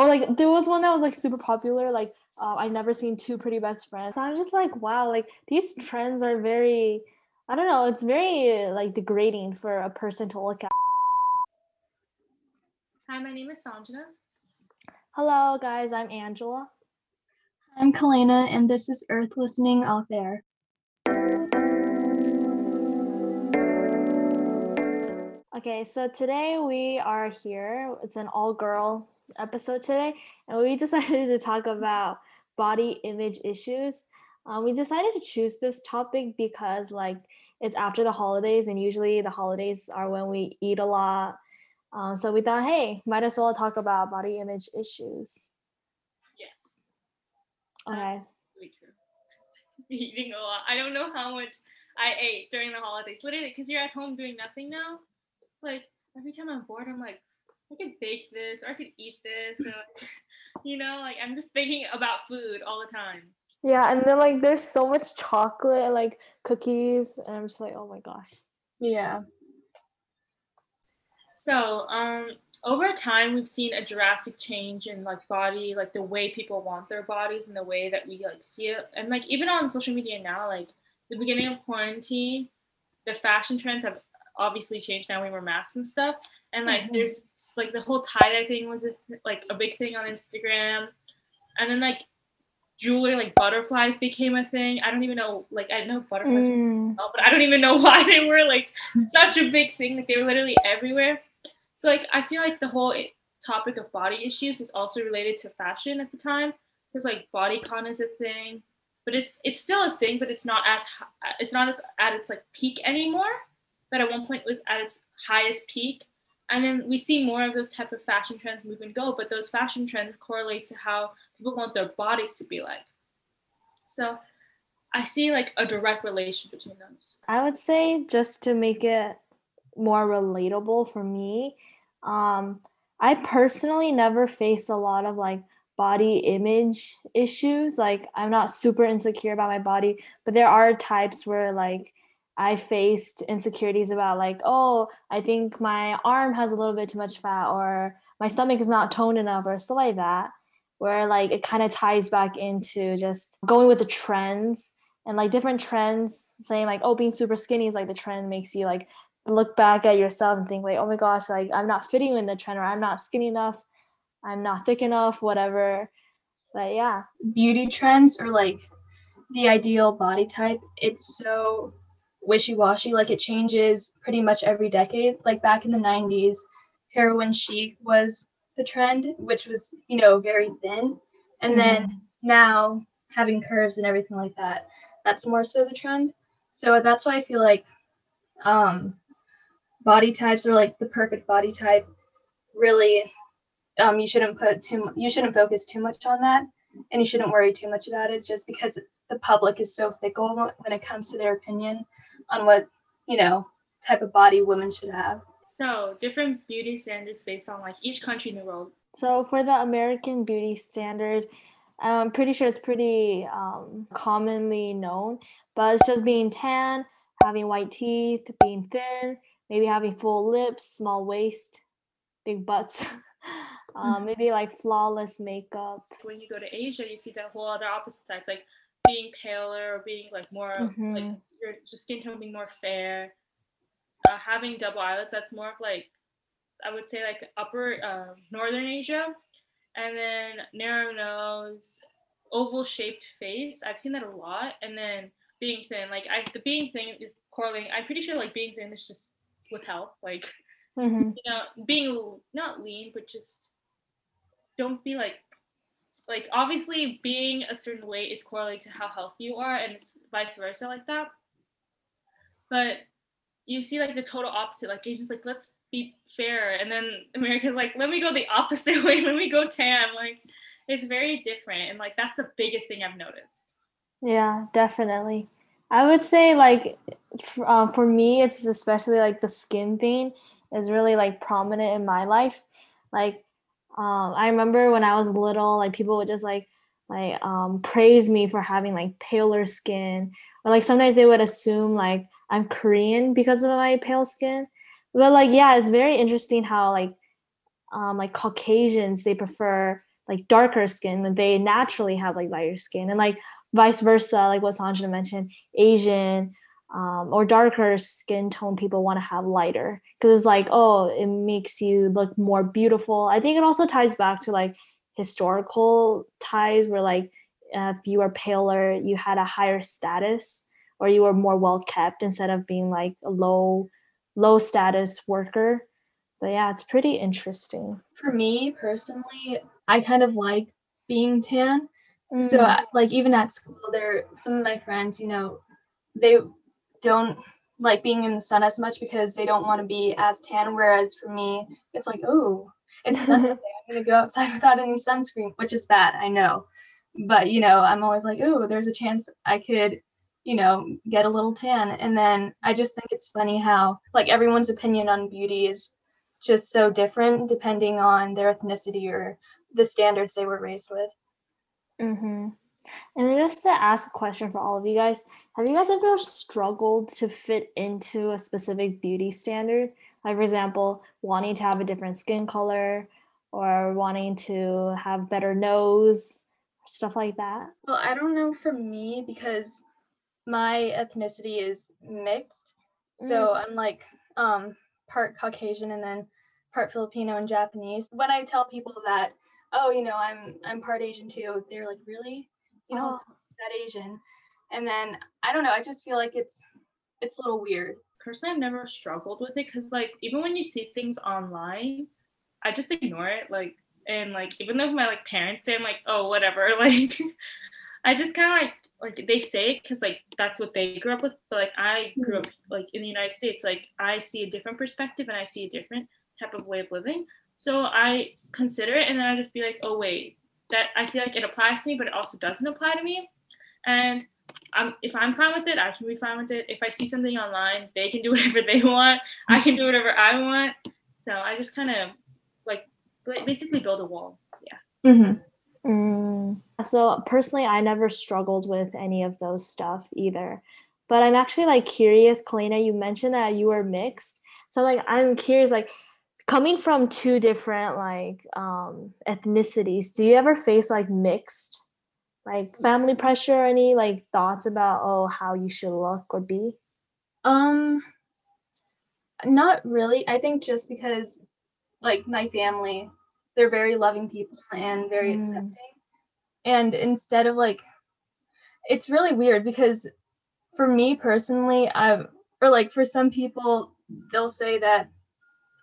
or like there was one that was like super popular like uh, i've never seen two pretty best friends so i'm just like wow like these trends are very i don't know it's very like degrading for a person to look at Hi, my name is Sanjana. hello guys i'm angela I'm Kalena, and this is Earth Listening Out There. Okay, so today we are here. It's an all girl episode today, and we decided to talk about body image issues. Um, we decided to choose this topic because, like, it's after the holidays, and usually the holidays are when we eat a lot. Um, so we thought, hey, might as well talk about body image issues. Yes, Okay. really true. Eating a lot. I don't know how much I ate during the holidays. Literally, because you're at home doing nothing now. It's like every time I'm bored, I'm like, I could bake this or I could eat this. Or, you know, like I'm just thinking about food all the time. Yeah, and then like there's so much chocolate and like cookies, and I'm just like, oh my gosh. Yeah. So, um, over time, we've seen a drastic change in like body, like the way people want their bodies and the way that we like see it. And like even on social media now, like the beginning of quarantine, the fashion trends have obviously changed now. We wear masks and stuff, and like Mhm. there's like the whole tie dye thing was a, like a big thing on Instagram, and then like jewelry like butterflies became a thing. I don't even know like I know butterflies Mm, well, but I don't even know why they were like such a big thing. Like they were literally everywhere. So like I feel like the whole topic of body issues is also related to fashion at the time because like bodycon is a thing, but it's it's still a thing, but it's not as it's not as at its like peak anymore. But at one point it was at its highest peak. And then we see more of those type of fashion trends move and go, but those fashion trends correlate to how people want their bodies to be like. So I see like a direct relation between those. I would say just to make it more relatable for me, um, I personally never face a lot of like body image issues. Like I'm not super insecure about my body, but there are types where like I faced insecurities about like, oh, I think my arm has a little bit too much fat or my stomach is not toned enough or stuff like that. Where like it kind of ties back into just going with the trends and like different trends saying like oh being super skinny is like the trend makes you like look back at yourself and think like oh my gosh like i'm not fitting in the trend or i'm not skinny enough i'm not thick enough whatever but yeah Beauty trends or like the ideal body type, it's so wishy washy. Like it changes pretty much every decade. Like back in the 90s, heroin chic was the trend, which was, you know, very thin. And then now having curves and everything like that, that's more so the trend. So that's why I feel like um, body types are like the perfect body type. Really, um, you shouldn't put too you shouldn't focus too much on that, and you shouldn't worry too much about it, just because it's, the public is so fickle when it comes to their opinion on what you know type of body women should have. So different beauty standards based on like each country in the world. so for the american beauty standard i'm pretty sure it's pretty um, commonly known but it's just being tan having white teeth being thin maybe having full lips small waist big butts um, maybe like flawless makeup When you go to Asia, you see that whole other opposite side, like being paler or being like more like Mhm. your just skin tone being more fair. Uh, having double eyelids, that's more of like I would say like upper uh, northern Asia, and then narrow nose, oval shaped face. I've seen that a lot, and then being thin. Like I, the being thin is correlating. I'm pretty sure like being thin is just with health. Like Mhm. you know, being not lean, but just don't be like like obviously being a certain weight is correlated to how healthy you are and it's vice versa like that. But you see like the total opposite, like Asians like let's be fair and then America's like let me go the opposite way, let me go tan. Like it's very different and like that's the biggest thing I've noticed. Yeah, definitely. I would say like f- um, for me, it's especially like the skin thing is really like prominent in my life. Like um, I remember when I was little, like people would just like like um, praise me for having like paler skin, or like sometimes they would assume like I'm Korean because of my pale skin. But like yeah, it's very interesting how like um, like Caucasians they prefer like darker skin and they naturally have like lighter skin and like vice versa like what sanjana mentioned asian um, or darker skin tone people want to have lighter. Because it's like oh it makes you look more beautiful. I think it also ties back to like historical ties where like if you were paler you had a higher status or you were more well kept instead of being like a low low status worker. But yeah it's pretty interesting. For me personally i kind of like being tan. Mm. so like even at school there some of my friends you know they don't like being in the sun as much because they don't want to be as tan. Whereas for me, it's like, oh, it's Sunday. I'm gonna go outside without any sunscreen, which is bad, I know. But you know, I'm always like, oh, there's a chance I could, you know, get a little tan. And then I just think it's funny how like everyone's opinion on beauty is just so different depending on their ethnicity or the standards they were raised with. Mm-hmm. And just to ask a question for all of you guys, have you guys ever struggled to fit into a specific beauty standard? Like, for example, wanting to have a different skin color or wanting to have better nose, stuff like that? Well, I don't know for me because my ethnicity is mixed. So mm. I'm like um, part Caucasian and then part Filipino and Japanese. When I tell people that, oh, you know, I'm I'm part Asian too, they're like, really? You know, oh. that Asian and then I don't know. I just feel like it's it's a little weird. Personally, I've never struggled with it because like even when you see things online, I just ignore it. Like and like even though my like parents say I'm like oh whatever like I just kind of like like they say it because like that's what they grew up with but like I grew up mm-hmm. like in the United States like I see a different perspective and I see a different type of way of living so I consider it and then I just be like oh wait that I feel like it applies to me but it also doesn't apply to me and I'm, if I'm fine with it, I can be fine with it. If I see something online, they can do whatever they want. I can do whatever I want. So I just kind of like basically build a wall. Yeah. Mm-hmm. Mm. So personally, I never struggled with any of those stuff either. But I'm actually like curious, Kalina, you mentioned that you were mixed. So like I'm curious, like coming from two different like um ethnicities, do you ever face like mixed like family pressure any like thoughts about oh how you should look or be? Um not really. I think just because like my family they're very loving people and very mm. accepting. And instead of like it's really weird because for me personally i've or like for some people they'll say that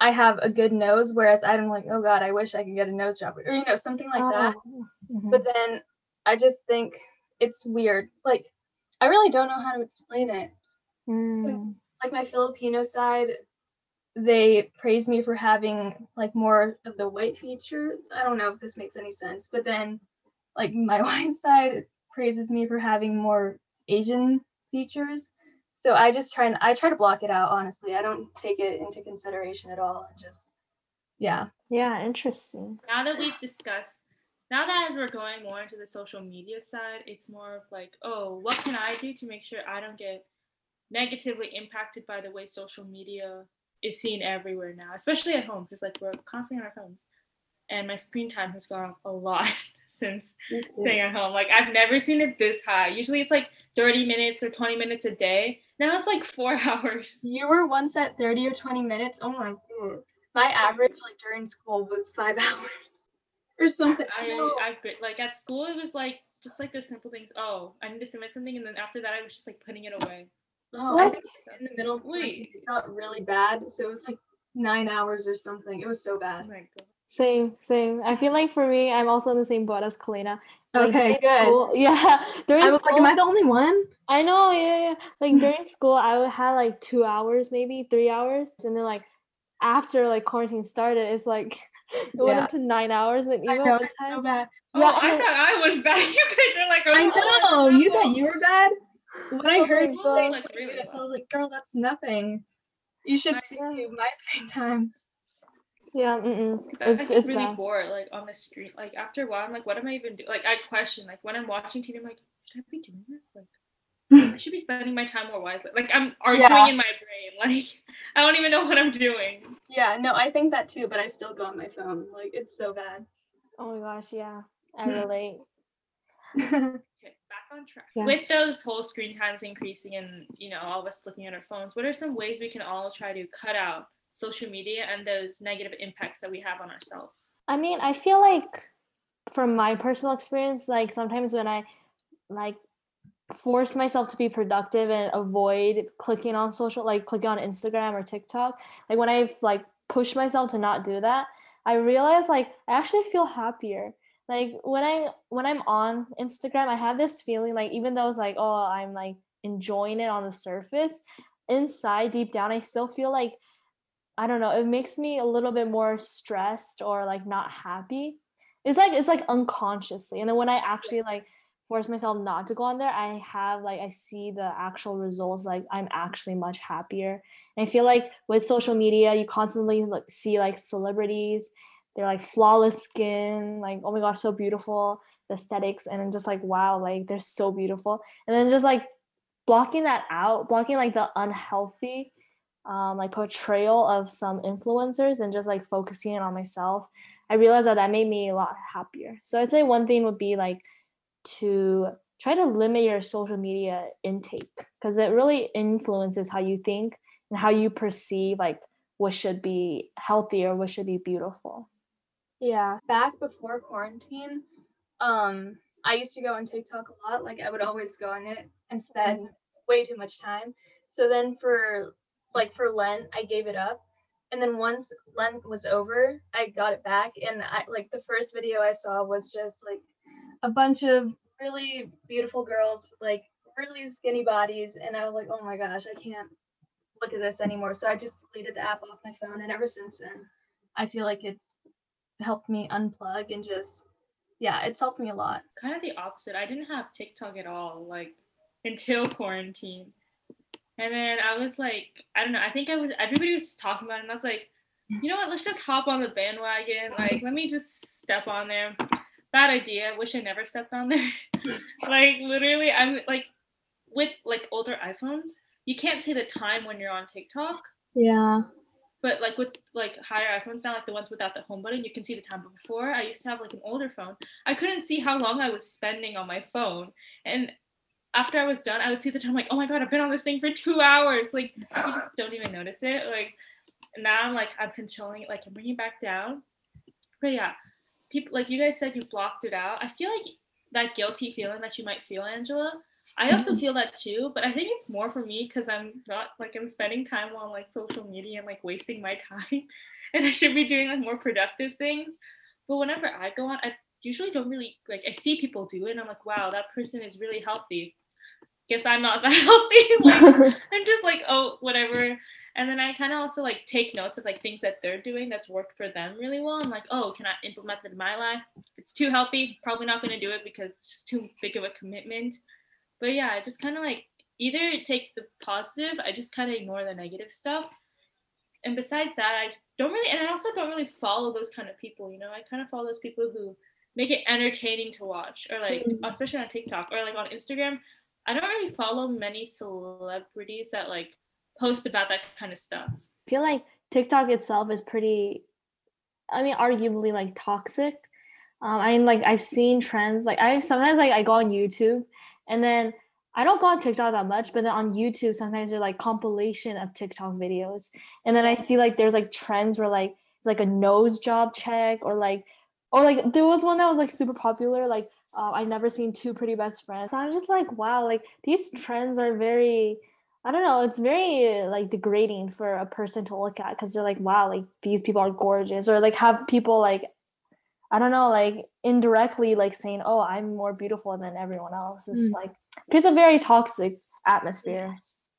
i have a good nose whereas i'm like oh god i wish i could get a nose job or you know something like oh. that mm-hmm. but then I just think it's weird. Like, I really don't know how to explain it. Mm. Like my Filipino side, they praise me for having like more of the white features. I don't know if this makes any sense, but then like my white side praises me for having more Asian features. So I just try and I try to block it out. Honestly, I don't take it into consideration at all. Just yeah. Yeah, interesting. Now that we've discussed now that as we're going more into the social media side, it's more of like, oh, what can I do to make sure I don't get negatively impacted by the way social media is seen everywhere now, especially at home, because like we're constantly on our phones. And my screen time has gone up a lot since staying at home. Like I've never seen it this high. Usually it's like 30 minutes or 20 minutes a day. Now it's like four hours. You were once at 30 or 20 minutes. Oh my god. My average like during school was five hours or something. I, I like at school it was like just like the simple things. Oh, I need to submit something, and then after that I was just like putting it away. Oh, what? I think in the middle Wait. it got really bad, so it was like nine hours or something. It was so bad. Oh same, same. I feel like for me, I'm also in the same boat as Kalina. Like, okay, good. School, yeah. During I was school, like, am I the only one? I know, yeah, yeah. Like during school, I would have like two hours, maybe three hours, and then like after like quarantine started, it's like it yeah. went to nine hours and even know, time. So bad. Oh, yeah, I thought I was bad. You guys are like, oh, I know. You thought you were bad. When I oh heard like minutes, I was like, girl, that's nothing. You should see my screen time. Yeah, mm it's, I get it's really bad. bored, like on the street. Like after a while, I'm like, what am I even doing? Like I question, like when I'm watching TV, I'm like, should I be doing this? Like I should be spending my time more wisely. Like I'm arguing yeah. in my brain. Like I don't even know what I'm doing. Yeah, no, I think that too, but I still go on my phone. Like it's so bad. Oh my gosh, yeah. I relate. Okay, back on track. Yeah. With those whole screen times increasing and you know all of us looking at our phones, what are some ways we can all try to cut out social media and those negative impacts that we have on ourselves? I mean, I feel like from my personal experience, like sometimes when I like force myself to be productive and avoid clicking on social like clicking on Instagram or TikTok, like when I've like pushed myself to not do that, I realize like I actually feel happier. Like when I when I'm on Instagram, I have this feeling like even though it's like, oh, I'm like enjoying it on the surface, inside deep down I still feel like I don't know, it makes me a little bit more stressed or like not happy. It's like it's like unconsciously. And then when I actually like force myself not to go on there, I have like I see the actual results like I'm actually much happier. And I feel like with social media, you constantly like see like celebrities, they're like flawless skin, like oh my gosh, so beautiful, the aesthetics and then just like wow, like they're so beautiful. And then just like blocking that out, blocking like the unhealthy um, like portrayal of some influencers and just like focusing it on myself, I realized that that made me a lot happier. So I'd say one thing would be like to try to limit your social media intake because it really influences how you think and how you perceive like what should be healthy or what should be beautiful. Yeah, back before quarantine, um, I used to go on TikTok a lot. Like I would always go on it and spend way too much time. So then for like for Lent, I gave it up. And then once Lent was over, I got it back. And I like the first video I saw was just like a bunch of really beautiful girls like really skinny bodies. And I was like, oh my gosh, I can't look at this anymore. So I just deleted the app off my phone. And ever since then, I feel like it's helped me unplug and just, yeah, it's helped me a lot. Kind of the opposite. I didn't have TikTok at all, like until quarantine. And then I was like, I don't know. I think I was. Everybody was talking about it, and I was like, you know what? Let's just hop on the bandwagon. Like, let me just step on there. Bad idea. Wish I never stepped on there. like, literally, I'm like, with like older iPhones, you can't see the time when you're on TikTok. Yeah. But like with like higher iPhones now, like the ones without the home button, you can see the time. But before, I used to have like an older phone. I couldn't see how long I was spending on my phone, and after I was done, I would see the time like, oh my god, I've been on this thing for two hours. Like you just don't even notice it. Like now I'm like I'm controlling it, like I'm bringing it back down. But yeah, people like you guys said you blocked it out. I feel like that guilty feeling that you might feel, Angela. I also mm-hmm. feel that too, but I think it's more for me because I'm not like I'm spending time on like social media and like wasting my time, and I should be doing like more productive things. But whenever I go on, I usually don't really like. I see people do it, and I'm like, wow, that person is really healthy guess I'm not that healthy. like, I'm just like, oh, whatever. And then I kind of also like take notes of like things that they're doing that's worked for them really well. I'm like, oh, can I implement that in my life? If it's too healthy, probably not going to do it because it's just too big of a commitment. But yeah, I just kind of like either take the positive, I just kind of ignore the negative stuff. And besides that, I don't really, and I also don't really follow those kind of people. You know, I kind of follow those people who make it entertaining to watch, or like, Mhm. especially on TikTok or like on Instagram. I don't really follow many celebrities that like post about that kind of stuff. I feel like TikTok itself is pretty, I mean, arguably like toxic. Um, I mean, like I've seen trends. Like I sometimes like I go on YouTube, and then I don't go on TikTok that much, but then on YouTube sometimes they're like compilation of TikTok videos, and then I see like there's like trends where like like a nose job check or like or like there was one that was like super popular like uh, I've never seen two pretty best friends. So I'm just like wow, like these trends are very I don't know. It's very like degrading for a person to look at because they're like, wow, like these people are gorgeous, or like have people like, I don't know, like indirectly like saying, oh, I'm more beautiful than everyone else. It's Mm. like it's a very toxic atmosphere.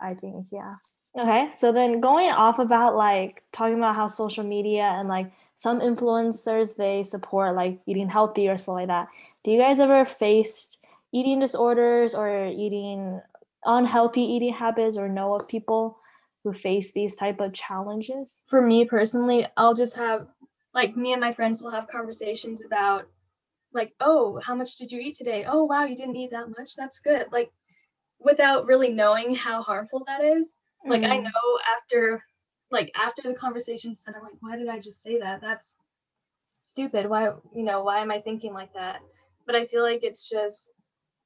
I think, yeah. Okay, so then going off about like talking about how social media and like some influencers they support like eating healthy or stuff like that. Do you guys ever faced eating disorders or eating unhealthy eating habits or know of people who face these type of challenges? For me personally, I'll just have like me and my friends will have conversations about like, oh, how much did you eat today? Oh, wow, you didn't eat that much. That's good. Like without really knowing how harmful that is. Like I Mm. know after like after the conversation's done, I'm like, why did I just say that? That's stupid. Why, you know, why am I thinking like that? But I feel like it's just,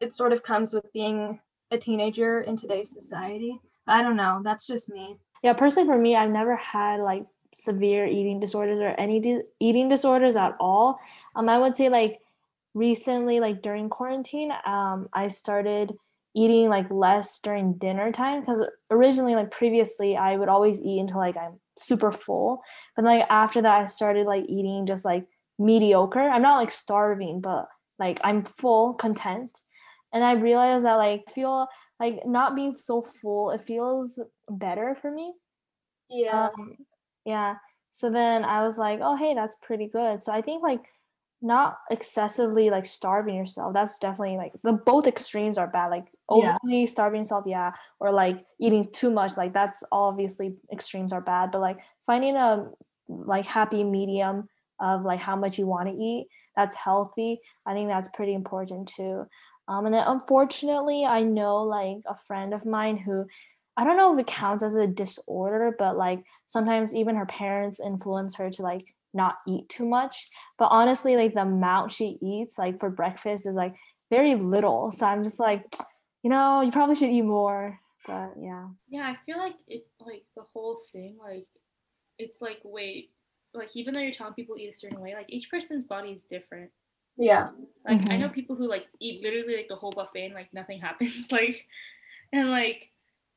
it sort of comes with being a teenager in today's society. I don't know. That's just me. Yeah, personally for me, I've never had like severe eating disorders or any di- eating disorders at all. Um, I would say like recently, like during quarantine, um, I started eating like less during dinner time because originally, like previously, I would always eat until like I'm super full. But like after that, I started like eating just like mediocre. I'm not like starving, but like I'm full, content. And I realized that like feel like not being so full, it feels better for me. Yeah. Um, yeah. So then I was like, oh hey, that's pretty good. So I think like not excessively like starving yourself. That's definitely like the both extremes are bad. Like Yeah. overly starving yourself, yeah, or like eating too much. Like that's obviously extremes are bad. But like finding a like happy medium of like how much you want to eat that's healthy. I think that's pretty important too. Um, and then unfortunately, I know like a friend of mine who I don't know if it counts as a disorder, but like sometimes even her parents influence her to like not eat too much. But honestly, like the amount she eats like for breakfast is like very little. So I'm just like, you know, you probably should eat more. But yeah. Yeah, I feel like it like the whole thing, like it's like wait, like even though you're telling people eat a certain way, like each person's body is different. Yeah. Like I Mhm. know people who like eat literally like the whole buffet and like nothing happens. Like and like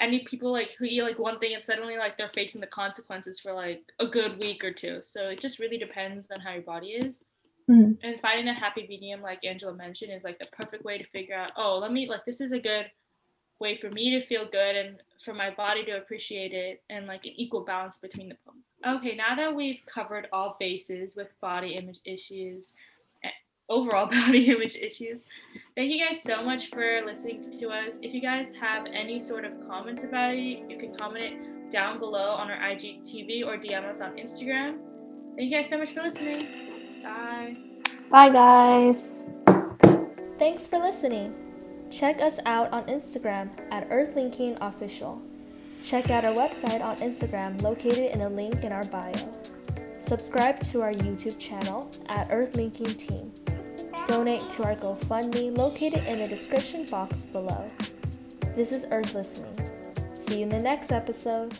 any people like who eat like one thing and suddenly like they're facing the consequences for like a good week or two. So it just really depends on how your body is. Mhm. And finding a happy medium, like Angela mentioned, is like the perfect way to figure out, oh, let me like this is a good way for me to feel good and for my body to appreciate it and like an equal balance between the both. Okay, now that we've covered all bases with body image issues, eh, overall body image issues, thank you guys so much for listening to us. If you guys have any sort of comments about it, you can comment it down below on our IGTV or DM us on Instagram. Thank you guys so much for listening. Bye. Bye guys. Thanks for listening. Check us out on Instagram at Earthlinking Official. Check out our website on Instagram located in a link in our bio. Subscribe to our YouTube channel at Earthlinking Team. Donate to our GoFundMe located in the description box below. This is Earth Listening. See you in the next episode.